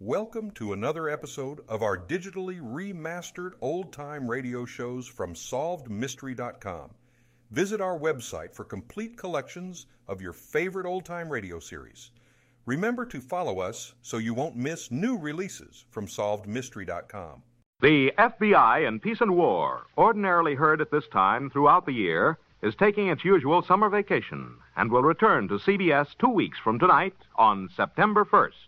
Welcome to another episode of our digitally remastered old time radio shows from SolvedMystery.com. Visit our website for complete collections of your favorite old time radio series. Remember to follow us so you won't miss new releases from SolvedMystery.com. The FBI in Peace and War, ordinarily heard at this time throughout the year, is taking its usual summer vacation and will return to CBS two weeks from tonight on September 1st.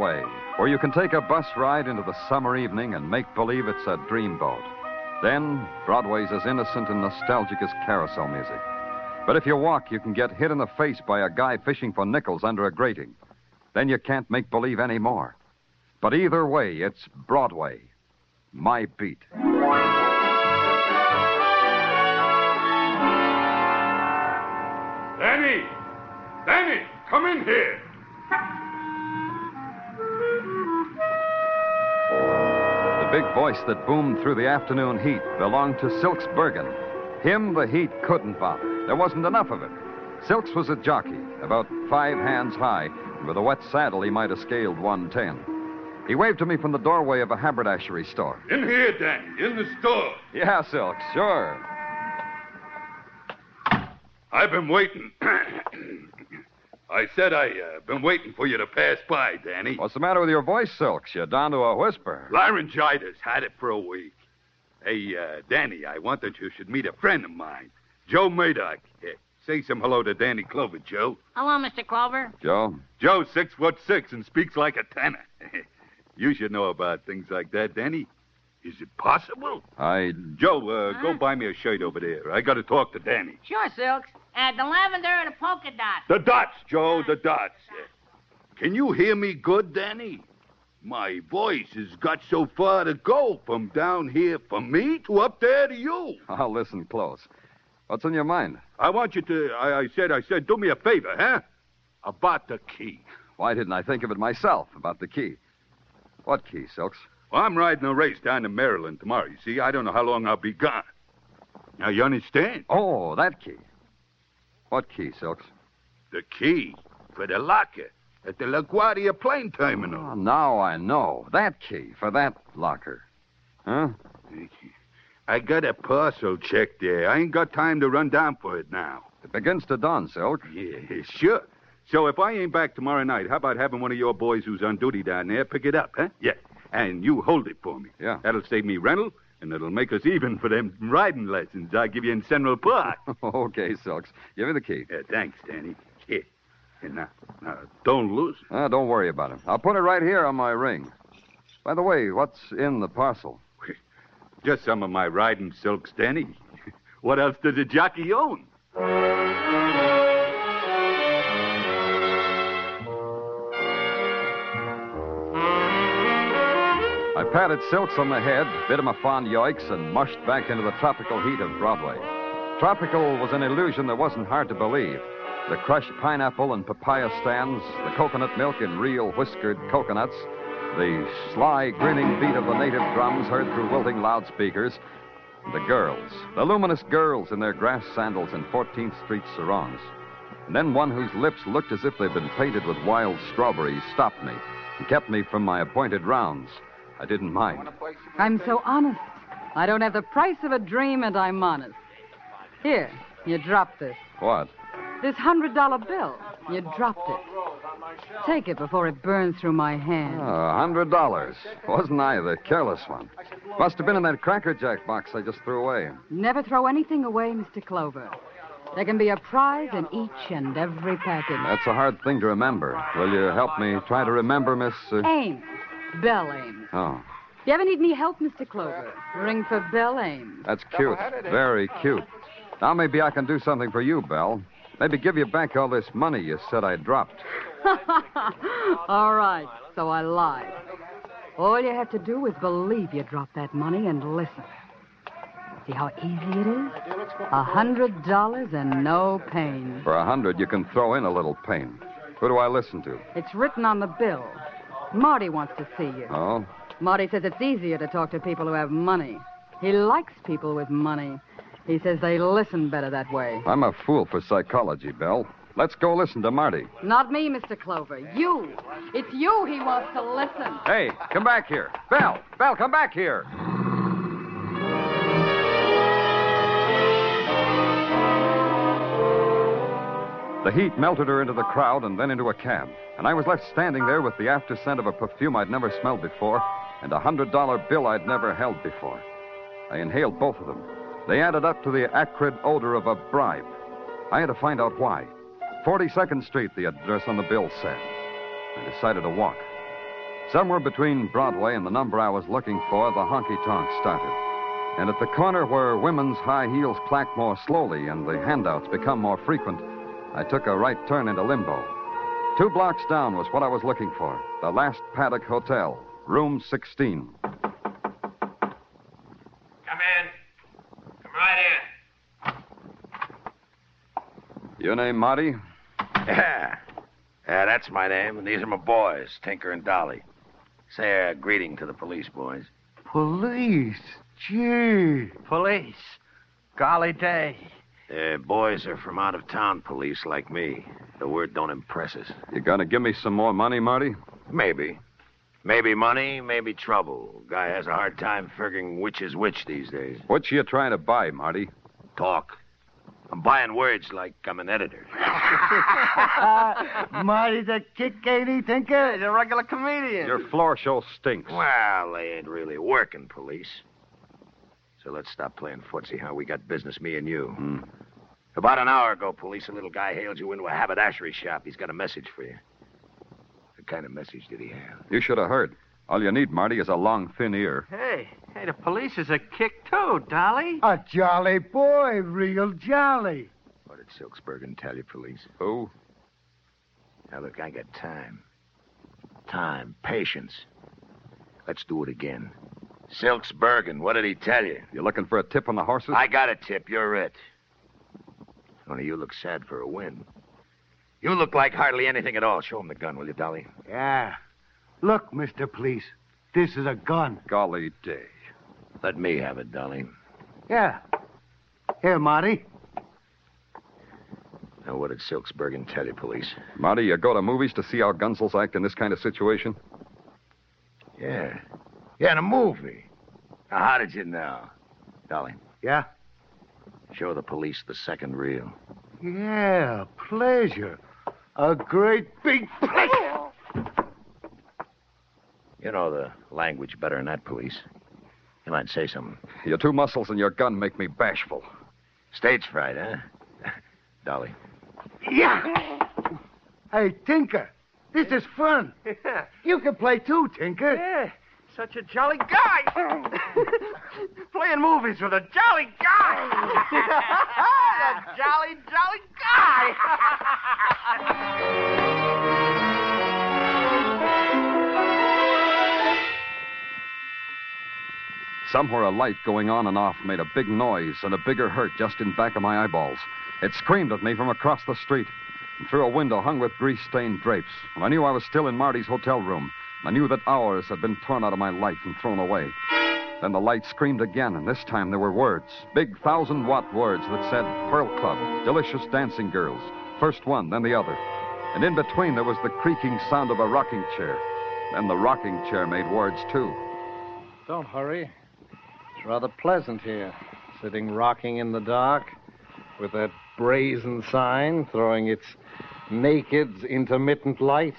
Broadway, where you can take a bus ride into the summer evening and make believe it's a dreamboat. Then, Broadway's as innocent and nostalgic as carousel music. But if you walk, you can get hit in the face by a guy fishing for nickels under a grating. Then you can't make believe anymore. But either way, it's Broadway. My beat. Danny! Danny, come in here. Big voice that boomed through the afternoon heat belonged to Silks Bergen. Him the heat couldn't bother. There wasn't enough of it. Silks was a jockey, about five hands high, and with a wet saddle he might have scaled 110. He waved to me from the doorway of a haberdashery store. In here, Danny, in the store. Yeah, Silks, sure. I've been waiting. I said I uh, been waiting for you to pass by, Danny. What's the matter with your voice, Silks? You're down to a whisper. Laryngitis had it for a week. Hey, uh, Danny, I want that you should meet a friend of mine, Joe Murdoch. Here, say some hello to Danny Clover, Joe. Hello, Mr. Clover. Joe? Joe's six foot six and speaks like a tenor. you should know about things like that, Danny. Is it possible? I. Joe, uh, go buy me a shirt over there. I got to talk to Danny. Sure, Silks. Uh, the lavender and the polka dot. The dots, Joe, the dots. Can you hear me good, Danny? My voice has got so far to go from down here from me to up there to you. I'll listen close. What's on your mind? I want you to, I, I said, I said, do me a favor, huh? About the key. Why didn't I think of it myself about the key? What key, Silks? Well, I'm riding a race down to Maryland tomorrow, you see. I don't know how long I'll be gone. Now, you understand? Oh, that key. What key, Silks? The key for the locker at the LaGuardia plane terminal. Oh, now I know. That key for that locker. Huh? I got a parcel check there. I ain't got time to run down for it now. It begins to dawn, Silk. Yeah, sure. So if I ain't back tomorrow night, how about having one of your boys who's on duty down there pick it up, huh? Yeah. And you hold it for me. Yeah. That'll save me rental, and it'll make us even for them riding lessons I give you in Central Park. okay, Silks. Give me the key. Yeah, thanks, Danny. Here. And now, now, don't lose it. Ah, don't worry about it. I'll put it right here on my ring. By the way, what's in the parcel? Just some of my riding silks, Danny. What else does a jockey own? I patted Silks on the head, bit him a fond yoiks, and mushed back into the tropical heat of Broadway. Tropical was an illusion that wasn't hard to believe. The crushed pineapple and papaya stands, the coconut milk in real whiskered coconuts, the sly, grinning beat of the native drums heard through wilting loudspeakers, the girls, the luminous girls in their grass sandals and 14th Street sarongs. And then one whose lips looked as if they'd been painted with wild strawberries stopped me and kept me from my appointed rounds. I didn't mind. I'm so honest. I don't have the price of a dream, and I'm honest. Here, you dropped this. What? This hundred dollar bill. You dropped it. Take it before it burns through my hand. A hundred dollars. Wasn't I the careless one? Must have been in that Cracker Jack box I just threw away. Never throw anything away, Mr. Clover. There can be a prize in each and every package. That's a hard thing to remember. Will you help me try to remember, Miss? Uh... Ames. Belle Ames. Oh, If you ever need any help, Mr. Clover, ring for Belle Ames. that's cute. Very cute. Now maybe I can do something for you, Belle. Maybe give you back all this money you said I dropped. All right, so I lied. All you have to do is believe you dropped that money and listen. See how easy it is? A hundred dollars and no pain. For a hundred, you can throw in a little pain. Who do I listen to? It's written on the bill. Marty wants to see you. Oh? Marty says it's easier to talk to people who have money. He likes people with money. He says they listen better that way. I'm a fool for psychology, Belle. Let's go listen to Marty. Not me, Mr. Clover. You. It's you he wants to listen. Hey, come back here. Belle, Belle, come back here. The heat melted her into the crowd and then into a cab, and I was left standing there with the after scent of a perfume I'd never smelled before and a hundred dollar bill I'd never held before. I inhaled both of them. They added up to the acrid odor of a bribe. I had to find out why. 42nd Street, the address on the bill said. I decided to walk. Somewhere between Broadway and the number I was looking for, the honky tonk started. And at the corner where women's high heels clack more slowly and the handouts become more frequent, I took a right turn into limbo. Two blocks down was what I was looking for the Last Paddock Hotel, room 16. Come in. Come right in. Your name, Marty? Yeah. Yeah, that's my name, and these are my boys, Tinker and Dolly. Say a greeting to the police, boys. Police? Gee. Police. Golly day. The boys are from out of town police like me. The word don't impress us. You gonna give me some more money, Marty? Maybe. Maybe money, maybe trouble. Guy has a hard time figuring which is which these days. What you trying to buy, Marty? Talk. I'm buying words like I'm an editor. Marty's a kick, ain't he, Tinker? He's a regular comedian. Your floor show stinks. Well, they ain't really working, police. So let's stop playing footsie, huh? We got business, me and you. Hmm. About an hour ago, police, a little guy hailed you into a haberdashery shop. He's got a message for you. What kind of message did he have? You should have heard. All you need, Marty, is a long, thin ear. Hey, hey, the police is a kick too, Dolly. A jolly boy, real jolly. What did Silks Bergen tell you, police? Who? Now, look, I got time. Time, patience. Let's do it again. Silks Bergen, what did he tell you? You looking for a tip on the horses? I got a tip. You're it. Only you look sad for a win. You look like hardly anything at all. Show him the gun, will you, Dolly? Yeah. Look, Mr. Police, this is a gun. Golly day. Let me have it, Dolly. Yeah. Here, Marty. Now, what did Silks Bergen tell you, police? Marty, you go to movies to see how gunsels act in this kind of situation? Yeah. Yeah, in a movie. Now, how did you know? Dolly, Yeah? show the police the second reel. Yeah, pleasure. A great big pleasure. You know the language better than that, police. You might say something. Your two muscles and your gun make me bashful. Stage fright, huh? Dolly. Yeah. Hey, Tinker, this is fun. Yeah, You can play too, Tinker. yeah. Such a jolly guy. Playing movies with a jolly guy. a jolly, jolly guy. Somewhere a light going on and off made a big noise and a bigger hurt just in back of my eyeballs. It screamed at me from across the street and through a window hung with grease stained drapes. And I knew I was still in Marty's hotel room. I knew that hours had been torn out of my life and thrown away. Then the light screamed again, and this time there were words big thousand watt words that said Pearl Club, delicious dancing girls. First one, then the other. And in between there was the creaking sound of a rocking chair. Then the rocking chair made words too. Don't hurry. It's rather pleasant here, sitting rocking in the dark with that brazen sign throwing its naked, intermittent light.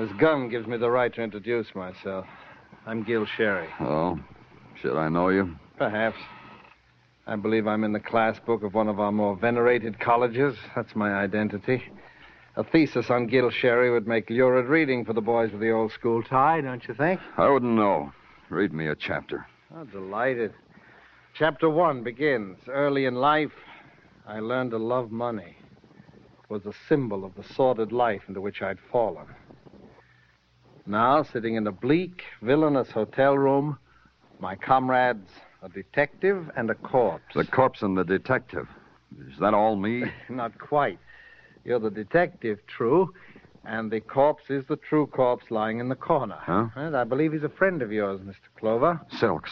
This gun gives me the right to introduce myself. I'm Gil Sherry. Oh, should I know you? Perhaps. I believe I'm in the class book of one of our more venerated colleges. That's my identity. A thesis on Gil Sherry would make lurid reading for the boys with the old school tie, don't you think? I wouldn't know. Read me a chapter. Oh, delighted. Chapter one begins. Early in life, I learned to love money. It was a symbol of the sordid life into which I'd fallen. Now, sitting in a bleak, villainous hotel room, my comrades, a detective and a corpse. The corpse and the detective. Is that all me? Not quite. You're the detective, true, and the corpse is the true corpse lying in the corner. Huh? And I believe he's a friend of yours, Mr. Clover. Silks.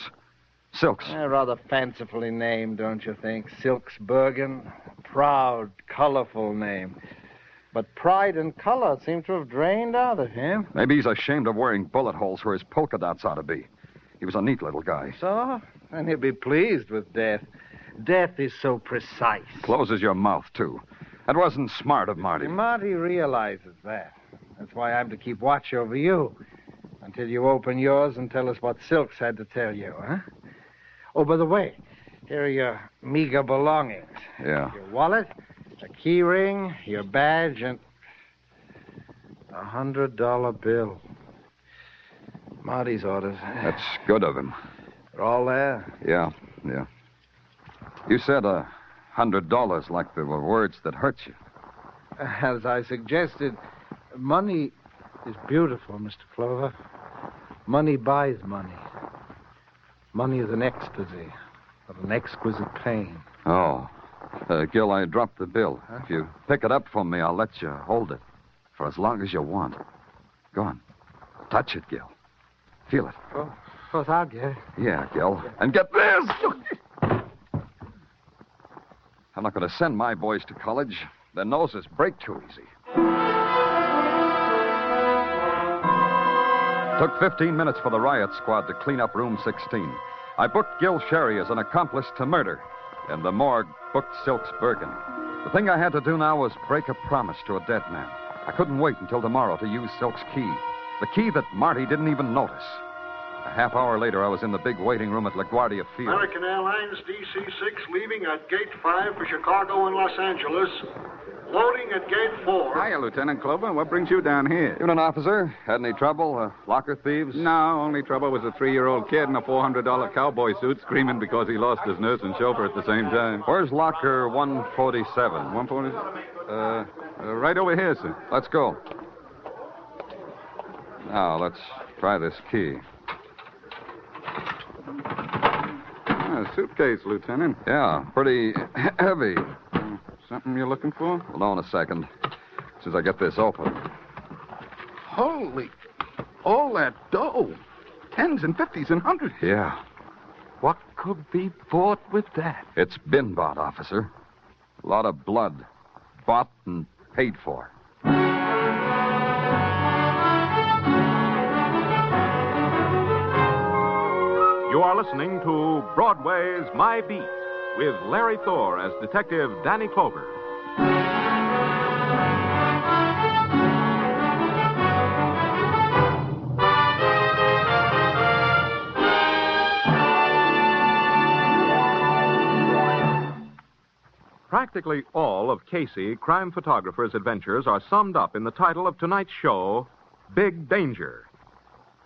Silks. A rather fancifully named, don't you think? Silks Bergen. Proud, colorful name. But pride and color seem to have drained out of him. Maybe he's ashamed of wearing bullet holes where his polka dots ought to be. He was a neat little guy. So? And he'll be pleased with death. Death is so precise. Closes your mouth, too. That wasn't smart of Marty. Marty realizes that. That's why I'm to keep watch over you until you open yours and tell us what Silks had to tell you, huh? Oh, by the way, here are your meager belongings. Yeah. Your wallet, a key ring, your badge, and a hundred dollar bill. Marty's orders. That's good of him. They're all there. Yeah, yeah. You said a hundred dollars like there were words that hurt you. As I suggested, money is beautiful, Mr. Clover. Money buys money. Money is an ecstasy, but an exquisite pain. Oh. Uh, Gil, I dropped the bill. If you pick it up for me, I'll let you hold it for as long as you want. Go on. Touch it, Gil. Feel it. Oh, oh I'll get it. Yeah, Gil. And get this! I'm not going to send my boys to college. Their noses break too easy. Took 15 minutes for the riot squad to clean up room 16. I booked Gil Sherry as an accomplice to murder, and the morgue booked Silks Bergen. The thing I had to do now was break a promise to a dead man. I couldn't wait until tomorrow to use Silk's key, the key that Marty didn't even notice. A half hour later, I was in the big waiting room at LaGuardia Field. American Airlines DC 6 leaving at gate 5 for Chicago and Los Angeles. Loading at gate 4. Hiya, Lieutenant Clover. What brings you down here? You an officer? Had any trouble? Uh, locker thieves? No, only trouble was a three-year-old kid in a $400 cowboy suit screaming because he lost his nurse and chauffeur at the same time. Where's locker 147? 147? Uh, uh, right over here, sir. Let's go. Now, let's try this key. Ah, suitcase, Lieutenant. Yeah, pretty heavy. Something you're looking for? Hold on a second. As soon as I get this open. Holy. All that dough. Tens and fifties and hundreds. Yeah. What could be bought with that? It's been bought, officer. A lot of blood. Bought and paid for. You are listening to Broadway's My Beat with Larry Thor as Detective Danny Clover. Practically all of Casey, crime photographer's adventures are summed up in the title of tonight's show, Big Danger.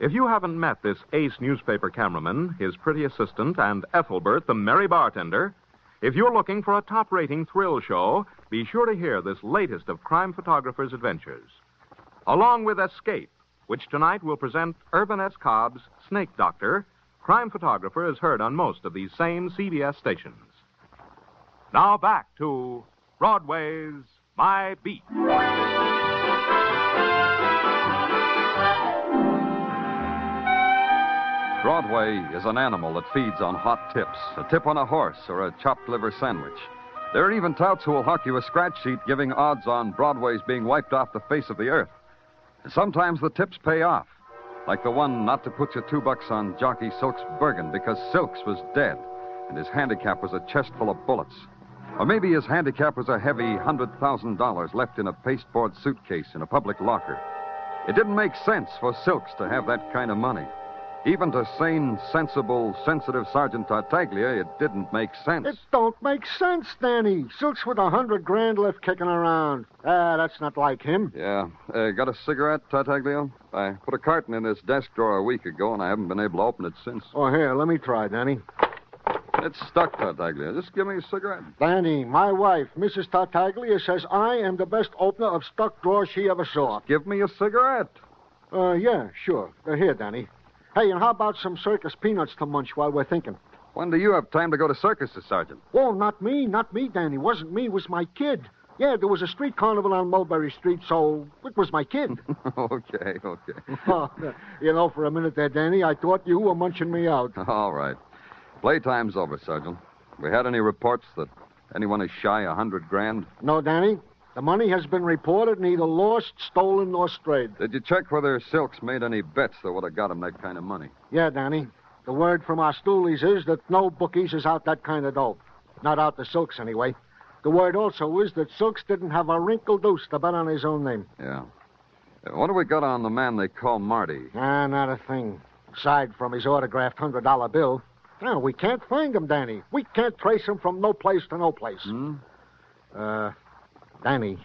If you haven't met this ace newspaper cameraman, his pretty assistant, and Ethelbert, the merry bartender, if you're looking for a top rating thrill show, be sure to hear this latest of crime photographer's adventures. Along with Escape, which tonight will present Irvin S. Cobb's Snake Doctor, crime photographer is heard on most of these same CBS stations. Now back to Broadway's My Beat. Broadway is an animal that feeds on hot tips, a tip on a horse, or a chopped liver sandwich. There are even touts who will hawk you a scratch sheet giving odds on Broadway's being wiped off the face of the earth. And sometimes the tips pay off, like the one not to put your two bucks on jockey Silks Bergen because Silks was dead and his handicap was a chest full of bullets. Or maybe his handicap was a heavy $100,000 left in a pasteboard suitcase in a public locker. It didn't make sense for Silks to have that kind of money. Even to sane, sensible, sensitive Sergeant Tartaglia, it didn't make sense. It don't make sense, Danny. Silks with a hundred grand left kicking around. Ah, that's not like him. Yeah. Uh, got a cigarette, Tartaglia? I put a carton in this desk drawer a week ago, and I haven't been able to open it since. Oh, here, let me try, Danny. It's stuck, Tartaglia. Just give me a cigarette. Danny, my wife, Mrs. Tartaglia, says I am the best opener of stuck drawers she ever saw. Give me a cigarette. Uh, yeah, sure. Uh, here, Danny. Hey, and how about some circus peanuts to munch while we're thinking? When do you have time to go to circuses, Sergeant? Oh, not me, not me, Danny. Wasn't me, was my kid. Yeah, there was a street carnival on Mulberry Street, so it was my kid. okay, okay. oh, you know, for a minute there, Danny, I thought you were munching me out. All right. Playtime's over, Sergeant. We had any reports that anyone is shy a hundred grand? No, Danny. The money has been reported neither lost, stolen, nor strayed. Did you check whether Silks made any bets that would have got him that kind of money? Yeah, Danny. The word from our stoolies is that no bookies is out that kind of dough. Not out the Silks, anyway. The word also is that Silks didn't have a wrinkle deuce to bet on his own name. Yeah. Uh, What do we got on the man they call Marty? Ah, not a thing. Aside from his autographed hundred dollar bill. No, we can't find him, Danny. We can't trace him from no place to no place. Hmm? Uh, Danny,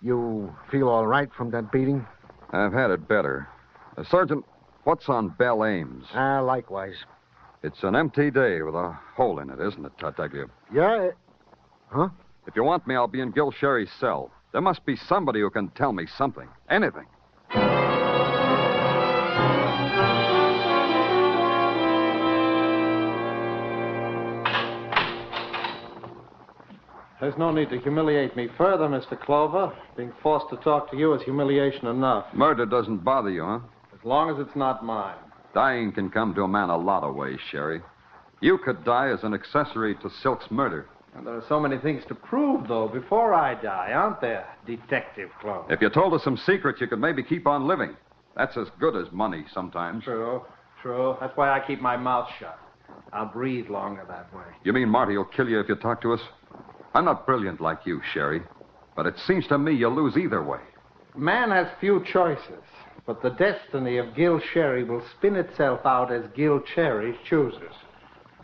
you feel all right from that beating? I've had it better. Uh, Sergeant, what's on Bell Ames? Ah, likewise. It's an empty day with a hole in it, isn't it, Tartaglia? Yeah. it- Huh? If you want me, I'll be in Gil Sherry's cell. There must be somebody who can tell me something. Anything. There's no need to humiliate me further, Mr. Clover. Being forced to talk to you is humiliation enough. Murder doesn't bother you, huh? As long as it's not mine. Dying can come to a man a lot of ways, Sherry. You could die as an accessory to Silk's murder. And there are so many things to prove, though, before I die, aren't there, Detective Clover? If you told us some secrets, you could maybe keep on living. That's as good as money sometimes. True, true. That's why I keep my mouth shut. I'll breathe longer that way. You mean Marty will kill you if you talk to us? I'm not brilliant like you, Sherry, but it seems to me you'll lose either way. Man has few choices, but the destiny of Gil Sherry will spin itself out as Gil Sherry chooses.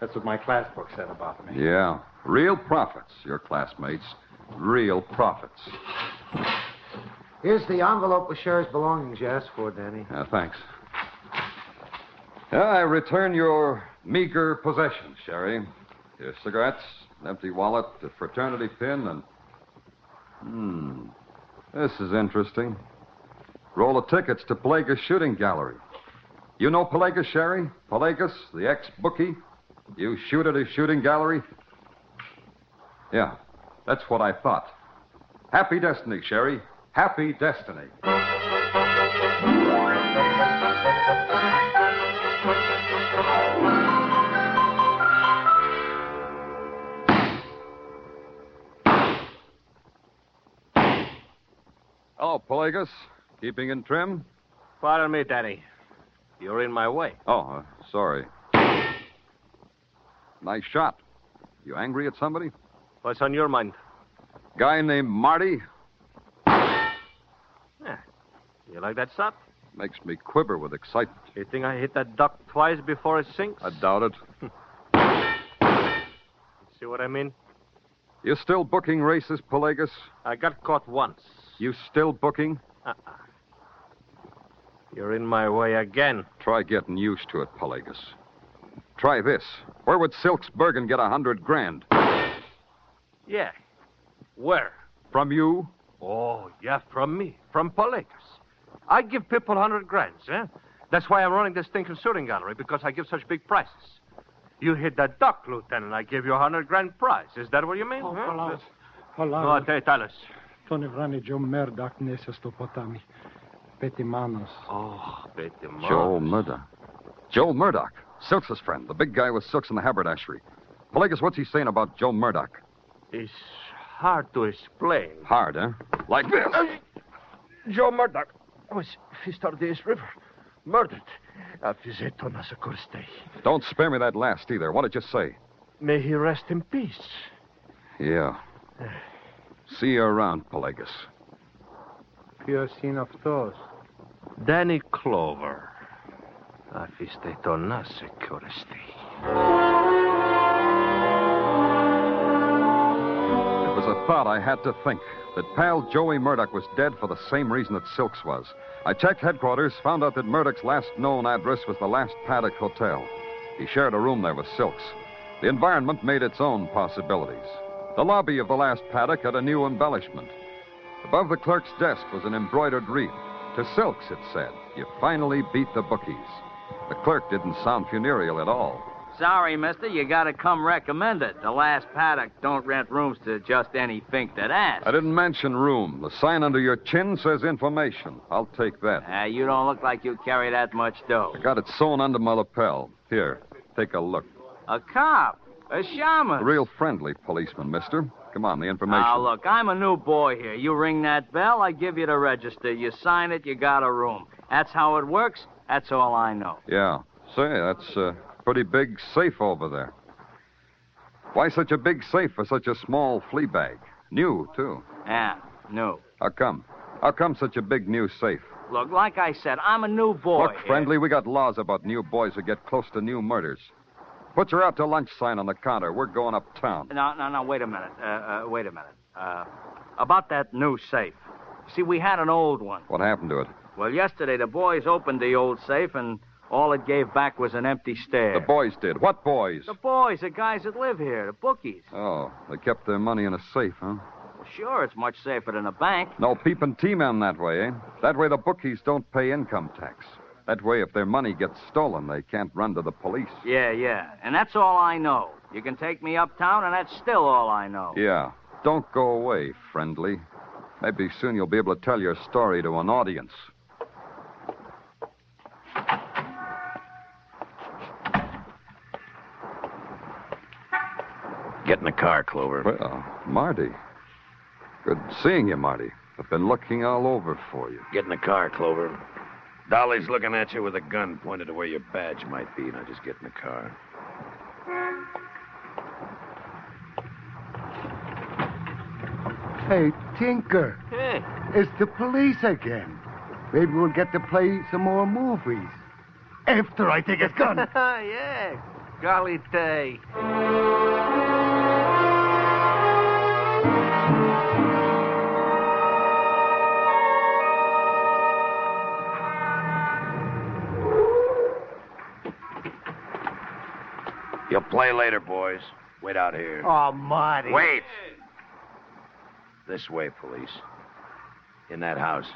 That's what my class book said about me. Yeah. Real prophets, your classmates. Real prophets. Here's the envelope with Sherry's belongings you asked for, Danny. Uh, thanks. I return your meager possessions, Sherry. Your cigarettes, an empty wallet, a fraternity pin, and. Hmm. This is interesting. Roll of tickets to Pelagus Shooting Gallery. You know Pelagus, Sherry? Pelagus, the ex bookie? You shoot at his shooting gallery? Yeah, that's what I thought. Happy destiny, Sherry. Happy destiny. Hello, Pelagus. Keeping in trim? Pardon me, Danny. You're in my way. Oh, uh, sorry. Nice shot. You angry at somebody? What's on your mind? Guy named Marty? Yeah. You like that shot? Makes me quiver with excitement. You think I hit that duck twice before it sinks? I doubt it. See what I mean? You're still booking races, Pelagus? I got caught once. You still booking? Uh-uh. You're in my way again. Try getting used to it, Pelagus. Try this. Where would Silks Bergen get a hundred grand? Yeah. Where? From you? Oh, yeah, from me. From Polaris. I give people hundred grands, eh? That's why I'm running this thing shooting gallery, because I give such big prizes. You hit that duck, Lieutenant, I give you a hundred grand prize. Is that what you mean? Oh, huh? Polaris. No, Polaris. te- tell us. To ne vrani Joe Murdoch nese stopotami. Peti manos. Oh, Betty Joel Murdoch. Joel Murdoch. Silks' friend, the big guy with Silks in the haberdashery. Pelagus, what's he saying about Joe Murdoch? It's hard to explain. Hard, huh? Like this. Uh, Joe Murdoch was fished out of the East River. Murdered. Affizeto Nasakurste. Don't spare me that last either. What did you say? May he rest in peace. Yeah. Uh, See you around, Pelagus. Pure sin of those. Danny Clover. Affizeto Nasakurste. It was a thought I had to think that pal Joey Murdoch was dead for the same reason that Silks was. I checked headquarters, found out that Murdoch's last known address was the Last Paddock Hotel. He shared a room there with Silks. The environment made its own possibilities. The lobby of the last paddock had a new embellishment. Above the clerk's desk was an embroidered wreath. To Silks, it said, You finally beat the bookies. The clerk didn't sound funereal at all. Sorry, mister, you gotta come recommended. The last paddock don't rent rooms to just any fink that asks. I didn't mention room. The sign under your chin says information. I'll take that. Ah, you don't look like you carry that much dough. I got it sewn under my lapel. Here, take a look. A cop? A shamus? A real friendly policeman, mister. Come on, the information. Now, look, I'm a new boy here. You ring that bell, I give you the register. You sign it, you got a room. That's how it works. That's all I know. Yeah. Say, that's a pretty big safe over there. Why such a big safe for such a small flea bag? New, too. Yeah, new. How come? How come such a big new safe? Look, like I said, I'm a new boy. Look, friendly, we got laws about new boys who get close to new murders. Put your out to lunch sign on the counter. We're going uptown. No, no, no, wait a minute. Uh, uh, wait a minute. Uh, about that new safe. See, we had an old one. What happened to it? Well, yesterday the boys opened the old safe, and all it gave back was an empty stare. The boys did. What boys? The boys, the guys that live here, the bookies. Oh, they kept their money in a safe, huh? Well, sure, it's much safer than a bank. No peeping T-men that way, eh? That way the bookies don't pay income tax. That way, if their money gets stolen, they can't run to the police. Yeah, yeah. And that's all I know. You can take me uptown, and that's still all I know. Yeah. Don't go away, friendly. Maybe soon you'll be able to tell your story to an audience. Get in the car, Clover. Well, Marty. Good seeing you, Marty. I've been looking all over for you. Get in the car, Clover. Dolly's looking at you with a gun pointed to where your badge might be. Now just get in the car. Hey, Tinker. Hey. It's the police again. Maybe we'll get to play some more movies. After I take his gun. yeah. Golly day. Play later, boys. Wait out here. Oh, Marty. Wait. This way, police. In that house.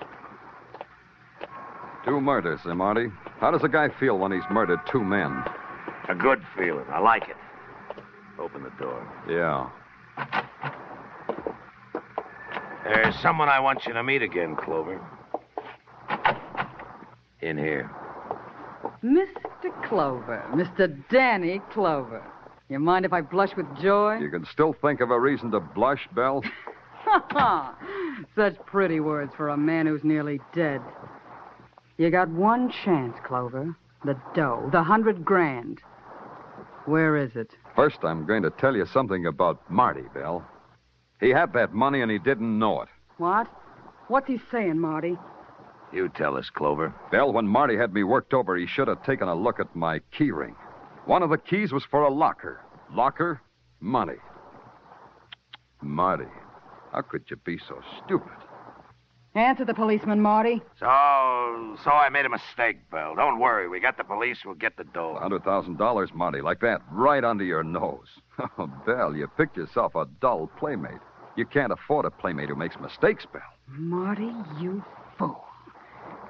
Two murders, eh, Marty? How does a guy feel when he's murdered two men? A good feeling. I like it. Open the door. Yeah. There's someone I want you to meet again, Clover. In here. Mr. Clover, Mr. Danny Clover. You mind if I blush with joy? You can still think of a reason to blush, Belle? Ha ha! Such pretty words for a man who's nearly dead. You got one chance, Clover. The dough, the hundred grand. Where is it? First, I'm going to tell you something about Marty, Belle. He had that money and he didn't know it. What? What's he saying, Marty? You tell us, Clover. Belle, when Marty had me worked over, he should have taken a look at my key ring. One of the keys was for a locker. Locker, money. Marty, how could you be so stupid? Answer the policeman, Marty. So, so I made a mistake, Belle. Don't worry. We got the police. We'll get the dough. A hundred thousand dollars, Marty, like that, right under your nose. Oh, Belle, you picked yourself a dull playmate. You can't afford a playmate who makes mistakes, Belle. Marty, you fool.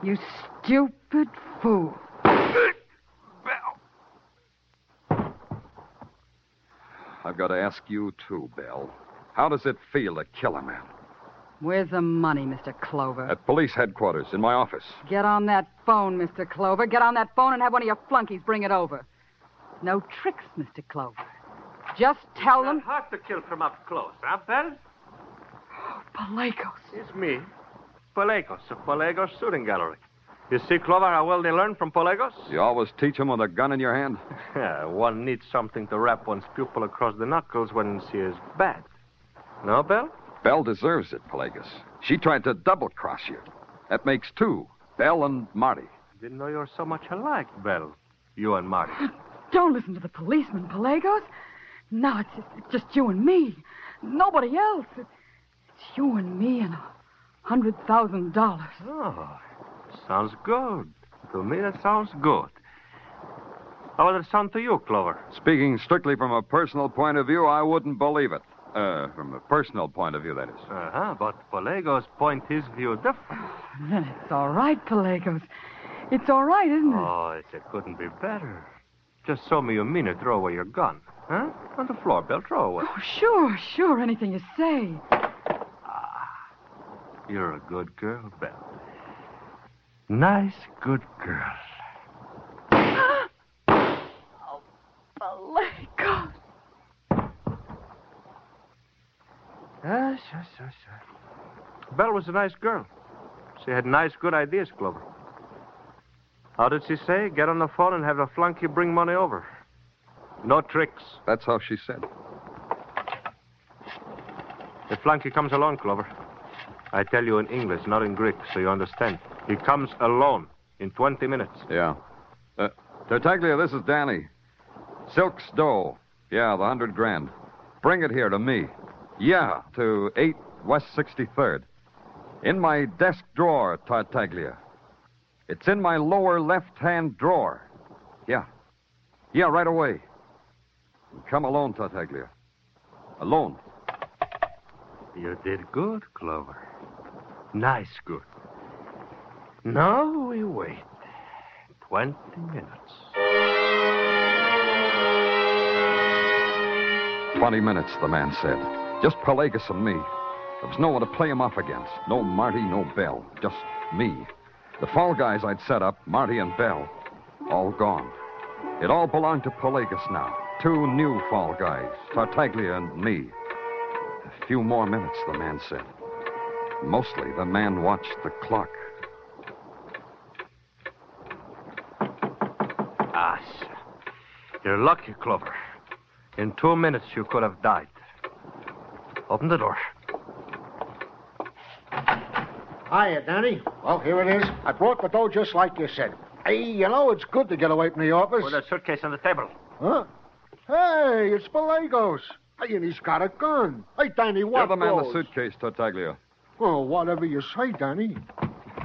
You stupid fool. Belle. I've got to ask you, too, Belle. How does it feel to kill a man? Where's the money, Mr. Clover? At police headquarters, in my office. Get on that phone, Mr. Clover. Get on that phone and have one of your flunkies bring it over. No tricks, Mr. Clover. Just tell them. Hard to kill from up close, huh, Belle? Oh, Palagos. It's me, Pelagos of Pelagos Shooting Gallery. You see, Clover, how well they learn from Pelagos? You always teach them with a gun in your hand? Yeah, one needs something to rap one's pupil across the knuckles when she is bad. No, Belle? Belle deserves it, Pelagus. She tried to double cross you. That makes two Belle and Marty. Didn't know you were so much alike, Belle. You and Marty. Don't listen to the policeman, Pelagos. No, it's, it's just you and me. Nobody else. It's you and me and a hundred thousand dollars. Oh, sounds good. To me, that sounds good. How would it sound to you, Clover? Speaking strictly from a personal point of view, I wouldn't believe it. Uh, from a personal point of view, that is. Uh-huh, but Pelagos point his view different. Then it's all right, Pelagos. It's all right, isn't it? Oh, it, it couldn't be better. Just show me you mean it. Throw away your gun. Huh? On the floor, Bill. Throw away. Oh, sure, sure. Anything you say. You're a good girl, Belle. Nice, good girl. oh, Pelagos. Yes, yes, yes, yes. Belle was a nice girl. She had nice, good ideas, Clover. How did she say? Get on the phone and have a flunky bring money over. No tricks. That's how she said. The flunky comes alone, Clover. I tell you in English, not in Greek, so you understand. He comes alone in 20 minutes. Yeah. Uh, Tartaglia, this is Danny. Silk's dough. Yeah, the hundred grand. Bring it here to me. Yeah, to 8 West 63rd. In my desk drawer, Tartaglia. It's in my lower left hand drawer. Yeah. Yeah, right away. Come alone, Tartaglia. Alone. You did good, Clover. Nice good. Now we wait. 20 minutes. Twenty minutes, the man said. Just Pelagus and me. There was no one to play him off against. No Marty, no Belle. Just me. The fall guys I'd set up, Marty and Belle, all gone. It all belonged to Pelagus now. Two new fall guys, Tartaglia and me. A few more minutes, the man said. Mostly, the man watched the clock. Ah, sir. You're lucky, Clover. In two minutes, you could have died. Open the door. Hiya, Danny. Well, here it is. I brought the dough just like you said. Hey, you know, it's good to get away from the office. Put a suitcase on the table. Huh? Hey, it's Pelagos. Hey, and he's got a gun. Hey, Danny, what Give the man the suitcase, Tartaglia. Oh, whatever you say, Danny.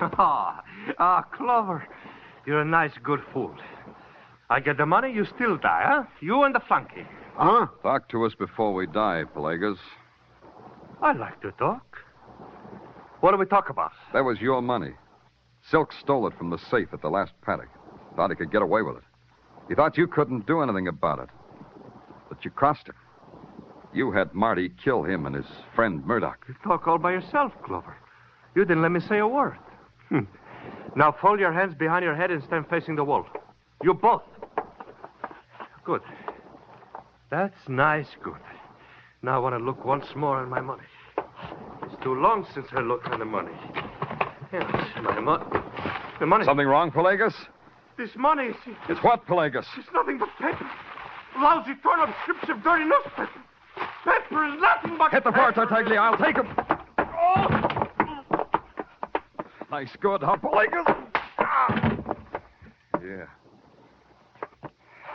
Ah, ah, Clover. You're a nice, good fool. I get the money, you still die, huh? You and the flunky. Huh? Talk to us before we die, Pelagus. I like to talk. What do we talk about? That was your money. Silk stole it from the safe at the last paddock. Thought he could get away with it. He thought you couldn't do anything about it. But you crossed him. You had Marty kill him and his friend Murdoch. You talk all by yourself, Clover. You didn't let me say a word. Hmm. Now fold your hands behind your head and stand facing the wall. You both. Good. That's nice, good. Now I want to look once more at my money. It's too long since I looked at the money. Yes, my money. The money. Something wrong, Pelagus? This money is. It's what, Pelagus? It's nothing but paper. Lousy torn up strips of dirty newspaper. Is nothing but. Hit the floor, Tartaglia. I'll take him. Oh. Nice good, huh, Pelagus? Ah. Yeah.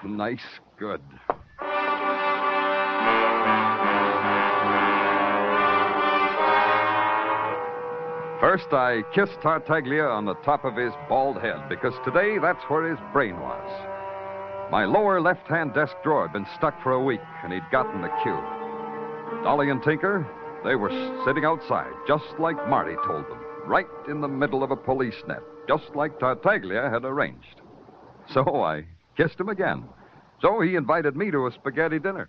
Nice good. First, I kissed Tartaglia on the top of his bald head because today that's where his brain was. My lower left hand desk drawer had been stuck for a week, and he'd gotten the cue. Dolly and Tinker, they were sitting outside, just like Marty told them, right in the middle of a police net, just like Tartaglia had arranged. So I kissed him again. So he invited me to a spaghetti dinner.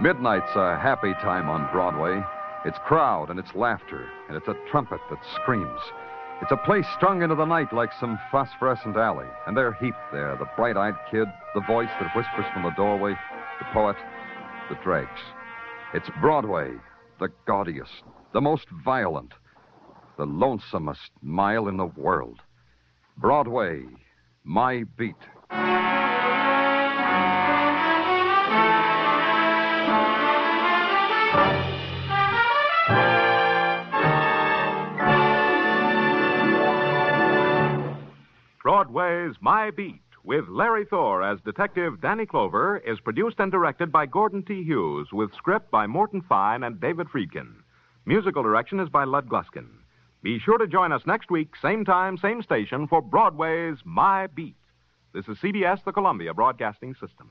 Midnight's a happy time on Broadway. It's crowd and it's laughter, and it's a trumpet that screams. It's a place strung into the night like some phosphorescent alley, and they're heaped there the bright eyed kid, the voice that whispers from the doorway, the poet, the dregs. It's Broadway, the gaudiest, the most violent, the lonesomest mile in the world. Broadway, my beat. Broadway's My Beat, with Larry Thor as Detective Danny Clover, is produced and directed by Gordon T. Hughes, with script by Morton Fine and David Friedkin. Musical direction is by Lud Gluskin. Be sure to join us next week, same time, same station, for Broadway's My Beat. This is CBS, the Columbia Broadcasting System.